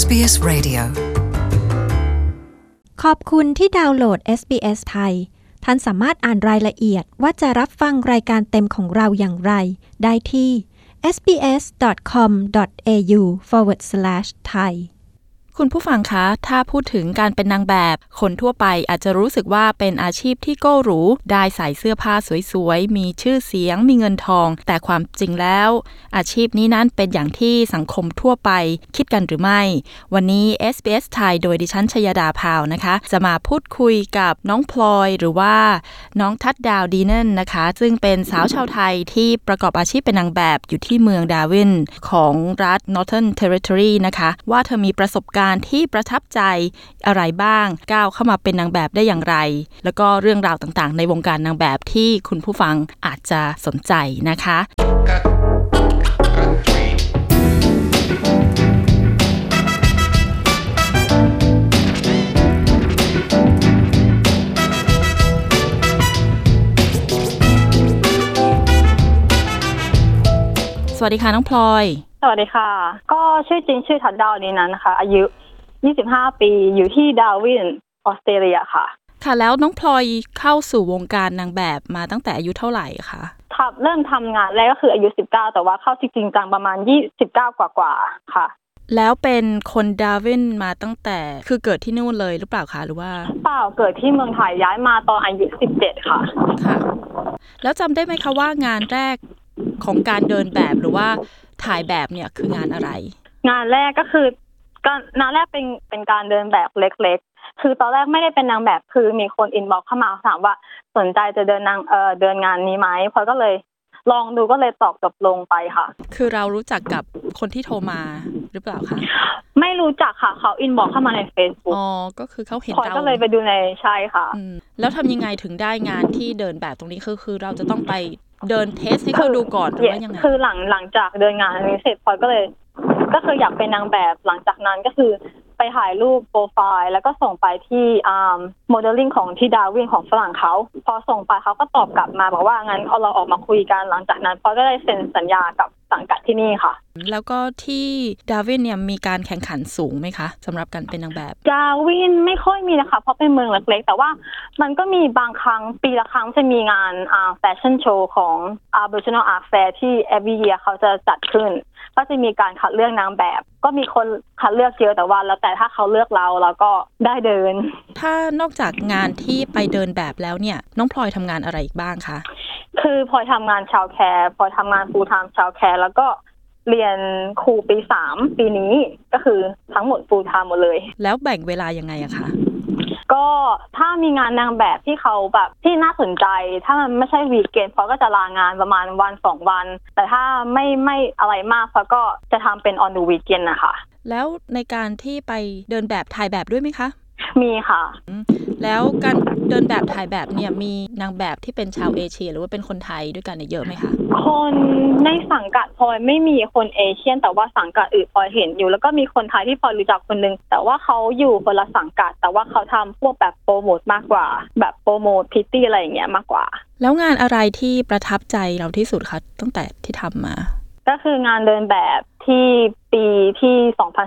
SBS Radio ขอบคุณที่ดาวน์โหลด SBS ไทย ท่านสามารถอ่านรายละเอียดว่าจะรับฟังรายการเต็มของเราอย่างไร ได้ที่ sbs.com.au forward slash thai คุณผู้ฟังคะ ถ้าพูดถึงการเป็นนางแบบ คนทั่วไปอาจจะรู้สึกว่าเป็นอาชีพที่โก้หรู ได้ใส่เสื้อผ้าสวยๆ มีชื่อเสียง มีเงินทอง แต่ความจริงแล้ว อาชีพนี้นั้นเป็นอย่างที่สังคมทั่วไป คิดกันหรือไม่ วันนี้ SBS ไทยโดยดิฉันชยดาพาวนะคะ จะมาพูดคุยกับน้องพลอยหรือว่าน้องทัดดาวดีเนนนะคะ ซึ่งเป็นสาวชาวไทยที่ประกอบอาชีพเป็นนางแบบอยู่ที่เมืองดาวินของรัฐ Northern Territory นะคะ ว่าเธอมีประสบการณ์ที่ประทับใจอะไรบ้าง ก้าวเข้ามาเป็นนางแบบได้อย่างไร แล้วก็เรื่องราวต่างๆ ในวงการนางแบบที่คุณผู้ฟังอาจจะสนใจนะคะสวัสดีค่ะน้องพลอย วัสดีค่ะ ก็ชื่อจริงชื่อทัดดาวนี้นั้นนะคะ อายุ 25 ปีอยู่ที่ดาร์วินออสเตรเลียค่ะ ค่ะแล้วน้องพลอยเข้าสู่วงการนางแบบมาตั้งแต่อายุเท่าไหร่คะทับเริ่มทำงานแรกก็คืออายุ 19 แต่ว่าเข้าจริงๆจังประมาณ 29 กว่ากว่าๆค่ะ แล้วเป็นคนดาร์วินมาตั้งแต่คือเกิดที่นู่นเลยหรือเปล่าคะหรือว่า เปล่าเกิดที่เมืองไทยย้ายมาตอนอายุ 17 ค่ะค่ะ แล้วจำได้ไหมคะว่างานแรกของการเดินแบบหรือว่า ถ่ายแบบเนี่ยคืองานอะไร งานแรกก็คือก็งานแรกเป็นเป็นการเดินแบบเล็ก ๆ คือตอนแรกไม่ได้เป็นนางแบบคือมีคน inbox เข้ามาถามว่าสนใจจะเดินนางเออเดินงานนี้ไหมพลอยก็เลย ลองดูก็เลยตอบตกลงไปค่ะ คือเรารู้จักกับคนที่โทรมาหรือเปล่าคะไม่รู้จักค่ะ เขา inbox เข้ามาใน Facebook อ๋อก็คือเขาเห็นพลอยเราก็เลยไปดูในใช่ค่ะอืมแล้วทำยังไงถึงได้งานที่เดินแบบตรงนี้คือคือเราจะต้องไปเดิน test ให้เขาดูก่อนหรือว่ายังไงคือหลังหลังจากเดินงานอันนี้เสร็จพลอยก็เลย ก็คืออยากเป็นนางแบบหลังจากนั้นก็คือ ไปถ่ายรูปโปรไฟล์แล้วก็ส่งไปที่โมเดลลิ่งของที่ดาร์วินของฝรั่งเขา พอส่งไปเขาก็ตอบกลับมาบอกว่างั้นเอาเราออกมาคุยกันหลังจากนั้นพลอยก็ได้เซ็นสัญญากับสังกัดที่นี่ค่ะ แล้วก็ที่ดาร์วินเนี่ยมีการแข่งขันสูงไหมคะสำหรับการเป็นนางแบบ ดาร์วินไม่ค่อยมีนะคะ เพราะเป็นเมืองเล็กๆแต่ว่ามันก็มีบางครั้งปีละครั้งจะมีงานอ่าแฟชั่นโชว์ของ Aboriginal Art Fair ที่ every year เขาจะจัดขึ้น ก็จะมีการคัดเลือกนางแบบ ก็มีคนคัดเลือกเยอะแต่ว่าแล้วแต่ถ้าเขาเลือกเราเราก็ได้เดิน ถ้านอกจากงานที่ไปเดินแบบแล้วเนี่ย น้องพลอยทำงานอะไรอีกบ้างคะ คือพลอยทำงานชาวแคร์พลอยทำงาน full time ชาวแคร์แล้วก็เรียนครูปีสามปีนี้ก็คือทั้งหมด full time หมดเลย แล้วแบ่งเวลายังไงอะคะก็ถ้ามีงานนางแบบที่เขาแบบที่น่าสนใจ ถ้ามันไม่ใช่วีคเกนพอก็จะลางานประมาณวันสองวัน แต่ถ้าไม่ไม่อะไรมากพอก็จะทำเป็น on the weekend นะคะแล้วในการที่ไปเดินแบบถ่ายแบบด้วยไหมคะ มีค่ะ แล้วการเดินแบบถ่ายแบบเนี่ยมีนางแบบที่เป็นชาวเอเชีย หรือว่าเป็นคนไทยด้วยกันเนี่ยเยอะไหมคะ คนในสังกัดพลอยไม่มีคนเอเชียน แต่ว่าสังกัดอื่นพลอยเห็นอยู่ แล้วก็มีคนไทยที่พลอยรู้จักคนนึง แต่ว่าเขาอยู่คนละสังกัด แต่ว่าเขาทำพวกแบบโปรโมทมากกว่า แบบโปรโมทพิตตี้อะไรอย่างเงี้ยมากกว่า แล้วงานอะไรที่ประทับใจเราที่สุดคะตั้งแต่ที่ทำมา ก็คืองานเดินแบบ ที่ปีที่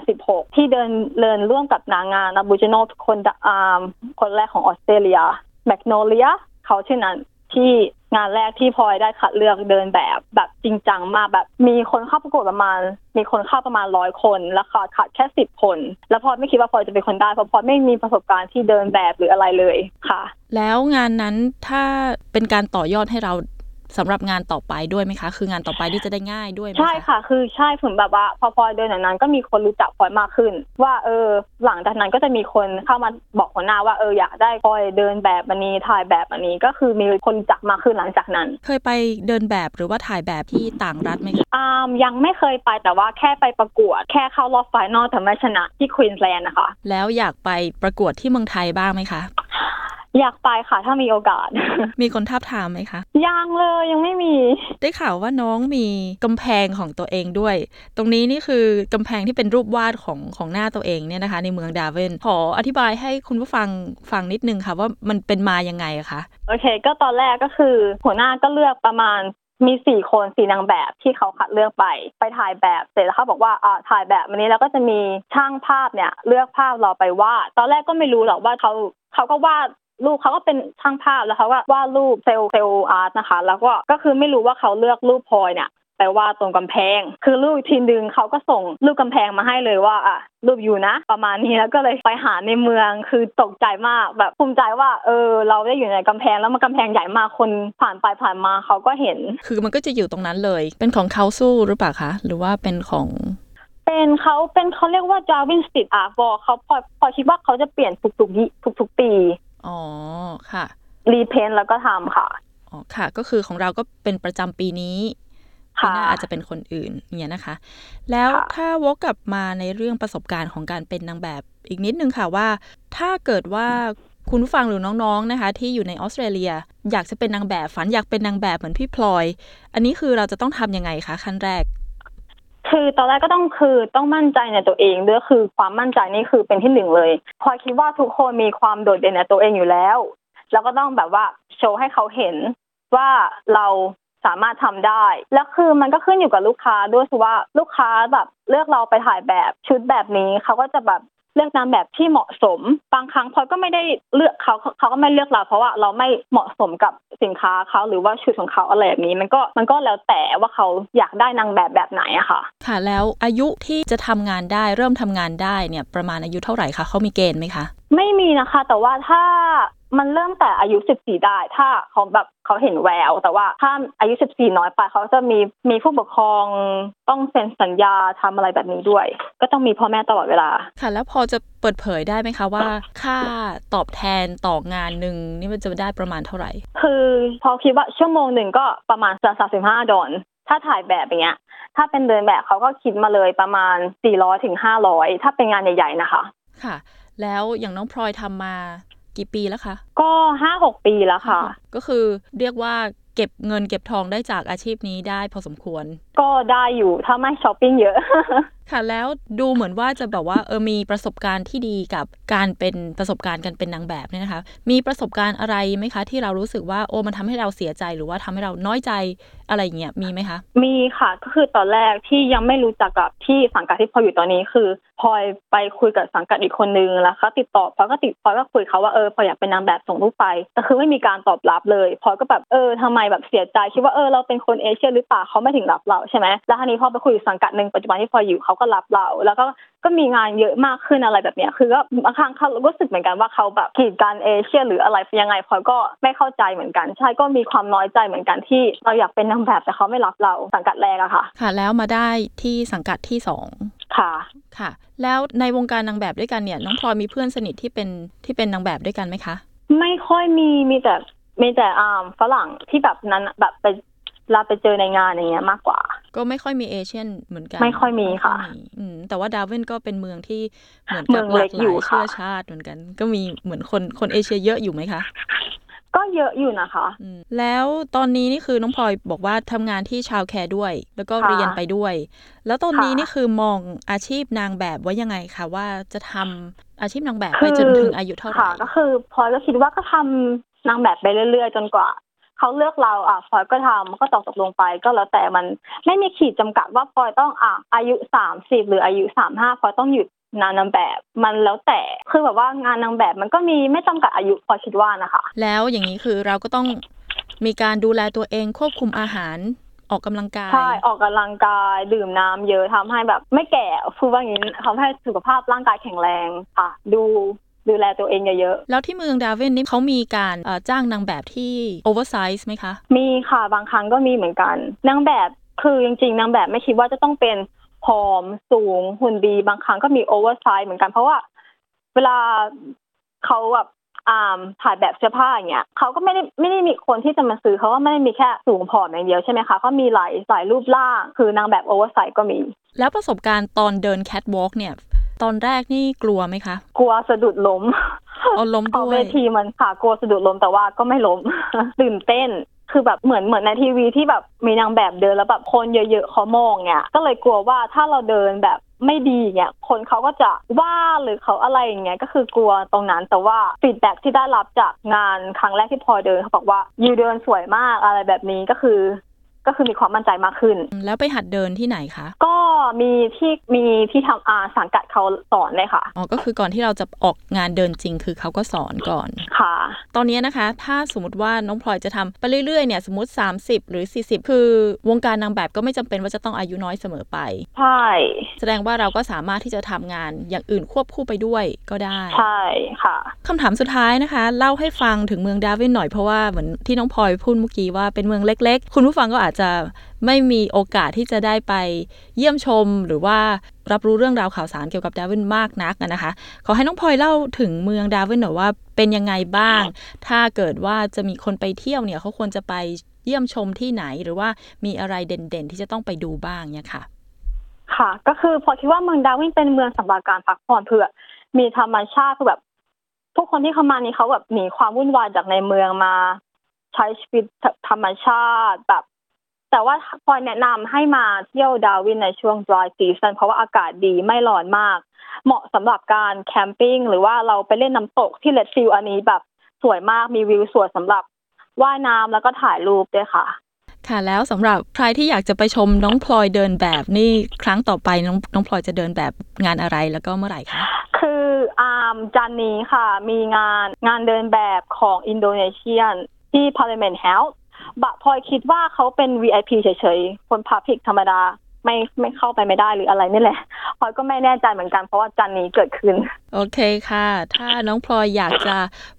2016 ที่เดินเดินร่วมกับนางงานอ b บูจิโนคนอ่าคนแรกของออสเตรเลียแมกโนเลียเขาชื่อนั้นที่งานแรกที่พลอยได้คัดเลือกเดินแบบแบบจริงจังมากแบบมีคนเข้าประกวดประมาณ มีคนเข้าประมาณร้อยคนแล้วขาดขาดแค่สิบคน แล้วพลอยไม่คิดว่าพลอยจะเป็นคนได้เพราะพลอยไม่มีประสบการณ์ที่เดินแบบหรืออะไรเลยค่ะ แล้วงานนั้นถ้าเป็นการต่อยอดให้เรา สำหรับงานต่อไปด้วยไหมคะ คืองานต่อไปที่จะได้ง่ายด้วยไหมใช่ค่ะ คือใช่ผมแบบว่า พอพลอยเดินอย่างนั้นก็มีคนรู้จักพลอยมากขึ้น ว่าเออ หลังจากนั้นก็จะมีคนเข้ามาบอกหัวหน้าว่าเอออยากได้พลอยเดินแบบอันนี้ถ่ายแบบอันนี้ก็คือมีคนรู้จักมากขึ้นหลังจากนั้น เคยไปเดินแบบหรือว่าถ่ายแบบที่ต่างรัฐไหมคะอ่ามยังไม่เคยไปแต่ว่าแค่ไปประกวด แค่เข้ารอบ final แต่ไม่ชนะที่ควีนส์แลนด์นะคะแล้วอยากไปประกวดที่เมืองไทยบ้างไหมคะ อยากไปค่ะถ้ามีโอกาส มีคนทาบทามไหมคะ ยังเลยยังไม่มี ได้ข่าวว่าน้องมีกำแพงของตัวเองด้วย ตรงนี้นี่คือกำแพงที่เป็นรูปวาดของของหน้าตัวเองเนี่ยนะคะ ในเมืองดาร์วินขออธิบายให้คุณผู้ฟังฟังนิดนึงค่ะว่ามันเป็นมายังไงอะคะโอเค ก็ตอนแรกก็คือ หัวหน้าก็เลือกประมาณมีสี่คนสี่นางแบบที่เขาคัดเลือกไปไปถ่ายแบบเสร็จแล้วเขาบอกว่าอ่าถ่ายแบบวันนี้แล้วก็จะมีช่างภาพเนี่ย เลือกภาพเราไปวาดตอนแรกก็ไม่รู้หรอกว่าเขาเขาก็วาด รูปเขาก็เป็นช่างภาพแล้วเขาก็วาดรูปเซลล์เซลล์อาร์ตนะคะ แล้วก็ก็คือไม่รู้ว่าเขาเลือกรูปพลอยเนี่ยไปวาดตรงกำแพง คือรูปอีกทีนึงเขาก็ส่งรูปกำแพงมาให้เลยว่าอะรูปอยู่นะ ประมาณนี้แล้วก็เลยไปหาในเมืองคือตกใจมากแบบภูมิใจว่า เออ เราได้อยู่ในกำแพงแล้วมันกำแพงใหญ่มากคนผ่านไปผ่านมาเขาก็เห็น คือมันก็จะอยู่ตรงนั้นเลย เป็นของเขาสู้หรือเปล่าคะหรือว่าเป็นของเป็นเขาเป็นเขาเรียกว่าจาวินสติ t อาร์บอเขาพอพอคิดว่าเขาจะเปลี่ยนทุกๆยี่ทุกๆปี อ๋อค่ะ รีเพนแล้วก็ทำค่ะ อ๋อค่ะ ก็คือของเราก็เป็นประจำปีนี้ปีค่ะหน้าอาจจะเป็นคนอื่นอย่างเงี้ยนะคะ แล้วค่ะถ้าวกกลับมาในเรื่องประสบการณ์ของการเป็นนางแบบอีกนิดนึงค่ะว่า ถ้าเกิดว่าคุณผู้ฟังหรือน้องๆนะคะ ที่อยู่ในออสเตรเลีย อยากจะเป็นนางแบบฝันอยากเป็นนางแบบเหมือนพี่พลอย อันนี้คือเราจะต้องทำยังไงคะขั้นแรก คือตอนแรกก็ต้องคือต้องมั่นใจในตัวเองด้วยคือความมั่นใจนี่คือเป็นที่หนึ่งเลยพลอยคิดว่าทุกคนมีความโดดเด่นในตัวเองอยู่แล้วแล้วก็ต้องแบบว่าโชว์ให้เขาเห็นว่าเราสามารถทำได้ แล้วคือมันก็ขึ้นอยู่กับลูกค้าด้วยคือว่าลูกค้าแบบเลือกเราไปถ่ายแบบชุดแบบนี้เขาก็จะแบบ ลือกนางแบบที่เหมาะสม บางครั้งพลอยก็ไม่ได้เลือกเขาเขาก็ไม่เลือกเรา เพราะว่าเราไม่เหมาะสมกับสินค้าเขาหรือว่าชุดของเขาอะไรแบบนี้ มันก็มันก็แล้วแต่ว่าเขาอยากได้นางแบบแบบไหนอะค่ะ ค่ะ แล้วอายุที่จะทำงานได้เริ่มทำงานได้เนี่ยประมาณอายุเท่าไหร่คะเขามีเกณฑ์ไหมคะไม่มีนะคะ แต่ว่าถ้า มันเริ่มแต่อายุ 14 ได้ ถ้าเขาแบบเขาเห็นแวว แต่ว่าถ้าอายุ 14 น้อยไปเขาจะมีมีผู้ปกครองต้องเซ็นสัญญาทำอะไรแบบนี้ด้วย ก็ต้องมีพ่อแม่ตลอดเวลา ค่ะ แล้วพอจะเปิดเผยได้ไหมคะว่า ค่าตอบแทนต่องานหนึ่งนี่มันจะได้ประมาณเท่าไหร่ คือพอคิดว่าชั่วโมงหนึ่งก็ประมาณสามสิบห้าดอลถ้าถ่ายแบบอย่างเงี้ย ถ้าเป็นเดินแบบเขาก็คิดมาเลยประมาณ 400ถึง500 ถ้าเป็นงานใหญ่ๆนะคะ ค่ะ แล้วอย่างน้องพลอยทำมา กี่ปีแล้วคะก็ห้าหกปีแล้วค่ะ ก็คือเรียกว่าเก็บเงินเก็บทองได้จากอาชีพนี้ได้พอสมควร ก็ได้อยู่ถ้าไม่ช้อปปิ้งเยอะ ค่ะแล้วดูเหมือนว่าจะแบบว่าเออมีประสบการณ์ที่ดีกับการเป็นประสบการณ์การเป็นนางแบบเนี่ยนะคะ มีประสบการณ์อะไรไหมคะ ที่เรารู้สึกว่าโอ้มันทำให้เราเสียใจหรือว่าทำให้เราน้อยใจอะไรเงี้ยมีไหมคะ มีค่ะก็คือตอนแรกที่ยังไม่รู้จักกับที่สังกัดที่พลอยอยู่ตอนนี้คือพลอยไปคุยกับสังกัดอีกคนนึงแล้วเขาติดต่อพลอยก็ติดพลอยก็คุยเขาว่าเออพลอยอยากเป็นนางแบบส่งรูปไปแต่คือไม่มีการตอบรับเลยพลอยก็แบบเออทำไมแบบเสียใจคิดว่าเออเราเป็นคนเอเชียหรือเปล่าเขาไม่ถึงรับเราใช่ไหมแล้วทีนี้พอไปคุยสังกัดหนึ่งปัจจุบันที่พลอยอยู่เขาก็รับเรา แล้วก็ก็มีงานเยอะมากขึ้นอะไรแบบเนี้ยคือก็บางครั้งเขารู้สึกเหมือนกันว่าเขาแบบกีดกันเอเชีย หรืออะไรยังไงพลอยก็ไม่เข้าใจเหมือนกัน ใช่ก็มีความน้อยใจเหมือนกันที่เราอยากเป็นนางแบบแต่เขาไม่รับเราสังกัดแรกอะค่ะ ค่ะ แล้วมาได้ที่สังกัดที่สองค่ะค่ะ แล้วในวงการนางแบบด้วยกันเนี่ยน้องพลอยมีเพื่อนสนิทที่เป็นที่เป็นนางแบบด้วยกันไหมคะ ไม่ค่อยมีมีแต่มีแต่อ่าฝรั่งที่แบบนั้นแบบไป เราไปเจอในงานอย่างเงี้ยมากกว่า ก็ไม่ค่อยมี Asian เหมือนกันไม่ค่อยมีค่ะไม่อยมีอืมแต่ว่าดาร์วินก็เป็นเมืองที่เหมือนเมืองเล็กอยู่ค่ะกับหลากหลายค่ะเชื้อชาติเหมือนกัน ก็มีเหมือนคนคนเอเชียเยอะอยู่ไหมคะก็เยอะอยู่นะคะอืมแล้วตอนนี้นี่คือน้องพลอยบอกว่าทำงานที่ childcare ด้วย แล้วก็ค่ะเรียนไปด้วย แล้วตอนนี้ค่ะนี่คือมองอาชีพนางแบบไว่ายังไงคะว่าจะทำอาชีพนางแบบไปจนถึงอายุเท่าไหร่ค่ะก็คือพลอยก็คิดว่าก็ทำนางแบบไปเรื่อยๆ จนกว่า เขาเลือกเราอะพลอยก็ทำก็ตกตกลงไปก็แล้วแต่มันไม่มีขีดจำกัดว่าพลอยต้องอะอายุสามสิบหรืออายุสามห้าพลอยต้องหยุดงานนางแบบมันแล้วแต่คือแบบว่างานนางแบบมันก็มีไม่จำกัดอายุพลอยคิดว่านะคะ แล้วอย่างนี้คือเราก็ต้องมีการดูแลตัวเองควบคุมอาหารออกกำลังกายใช่ออกกำลังกายดื่มน้ำเยอะทำให้แบบ ไม่แก่พูดว่าอย่างนี้ทำให้สุขภาพร่างกายแข็งแรงค่ะ ดู ดูแลตัวเองเยอะแล้วที่เมืองดาร์วินนี่เขามีการเอ่อจ้างนางแบบที่ oversize ไหมคะๆมีค่ะบางครั้งก็มีเหมือนกัน นางแบบคือจริงๆนางแบบไม่คิดว่าจะต้องเป็นผอมสูงหุ่นดี บางครั้งก็มี oversize เหมือนกัน เพราะว่าเวลาเขาแบบอ่าถ่ายแบบเสื้อผ้าอย่างเงี้ยเขาก็ไม่ได้ไม่ได้มีคนที่จะมาซื้อเขาก็ไม่ได้มีแค่สูงผอมอย่างเดียวใช่ไหมคะเขามีหลายหลายรูปร่าง คือนางแบบ oversize ก็มี แล้วประสบการณ์ตอนเดินแคทวอล์กเนี่ย ตอนแรกนี่กลัวไหมคะ กลัวสะดุดล้มเอาล้มพอด้วเวยทีมันค่ะกลัวสะดุดล้มแต่ว่าก็ไม่ล้มตื่นเต้นคือแบบเหมือนเหมือนในทีวีที่แบบมีนางแบบเดินแล้วแบบคนเยอะๆเขามองเนี่ยก็เลยกลัวว่าถ้าเราเดินแบบไม่ดีเนี่ยคนเขาก็จะว่าหรือเขาอะไรอย่างเงี้ยก็คือกลัวตรงนั้นแต่ว่า feedback ที่ได้รับจากงานครั้งแรกที่พลอยเดินเขาบอกว่า you เดินสวยมากอะไรแบบนี้ก็คือ ก็คือมีความมั่นใจมากขึ้น แล้วไปหัดเดินที่ไหนคะ ก็ มีที่มีที่ทำอาสังกัดเขาสอนเลยค่ะ อ๋อ ก็คือก่อนที่เราจะออกงานเดินจริง คือเขาก็สอนก่อน ค่ะ ตอนนี้นะคะ ถ้าสมมติว่าน้องพลอยจะทำไปเรื่อยๆ เนี่ย สมมติ 30 หรือ 40 คือวงการนางแบบก็ไม่จำเป็นว่าจะต้องอายุน้อยเสมอไป ใช่ แสดงว่าเราก็สามารถที่จะทำงานอย่างอื่นควบคู่ไปด้วยก็ได้ ใช่ค่ะคำถามสุดท้ายนะคะ เล่าให้ฟังถึงเมืองดาร์วินหน่อยเพราะว่าเหมือนที่น้องพลอยพูดเมื่อกี้ว่าเป็นเมืองเล็ก ๆ คุณผู้ฟังก็อาจจะ ไม่มีโอกาสที่จะได้ไปเยี่ยมชมหรือว่ารับรู้เรื่องราวข่าวสารเกี่ยวกับดาร์วินมากนักนะคะ ขอให้น้องพลอยเล่าถึงเมืองดาร์วินหน่อยว่าเป็นยังไงบ้าง ถ้าเกิดว่าจะมีคนไปเที่ยวเนี่ยเขาควรจะไปเยี่ยมชมที่ไหนหรือว่ามีอะไรเด่นๆ ที่จะต้องไปดูบ้างเนี่ยค่ะ ค่ะ ก็คือพลอยคิดว่าเมืองดาร์วินเป็นเมืองสำหรับการพักผ่อนเพื่อ มีธรรมชาติคือแบบผู้คนที่เข้ามานี่เขาแบบหนีความวุ่นวายจากในเมืองมา ใช้ชีวิตธรรมชาติแบบ แต่ว่าพลอยแนะนำให้มาเที่ยวดาร์วินในช่วง dry season เพราะว่าอากาศดีไม่ร้อนมาก เหมาะสำหรับการแคมปิ้งหรือว่าเราไปเล่นน้ำตกที่ Litchfield อันนี้แบบสวยมากมีวิวสวยสำหรับว่ายน้ำแล้วก็ถ่ายรูปด้วยค่ะ ค่ะแล้วสำหรับใครที่อยากจะไปชมน้องพลอยเดินแบบนี่ครั้งต่อไปน้องน้องพลอยจะเดินแบบงานอะไรแล้วก็เมื่อไหร่คะคืออาร์มจันนี้ค่ะ มีงานงานเดินแบบของ Indonesianที่ Parliament House บะพลอยคิดว่าเขาเป็น VIP เฉยๆ คนพาพิกธรรมดาไม่ไม่เข้าไปไม่ได้หรืออะไรนี่แหละพลอยก็ไม่แน่ใจเหมือนกันเพราะว่าจันนี้เกิดขึ้น โอเคค่ะ ถ้าน้องพลอยอยากจะ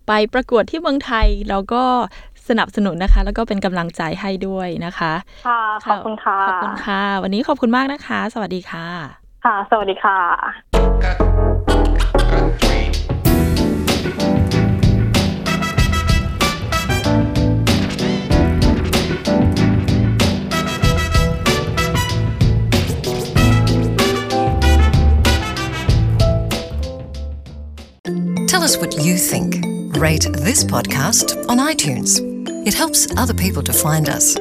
ไปประกวดที่เมืองไทยเราก็สนับสนุนนะคะ แล้วก็เป็นกำลังใจให้ด้วยนะคะ ค่ะขอบคุณค่ะขอบคุณค่ะ วันนี้ขอบคุณมากนะคะ สวัสดีค่ะ ค่ะ สวัสดีค่ะ us what you think. Rate this podcast on iTunes. It helps other people to find us.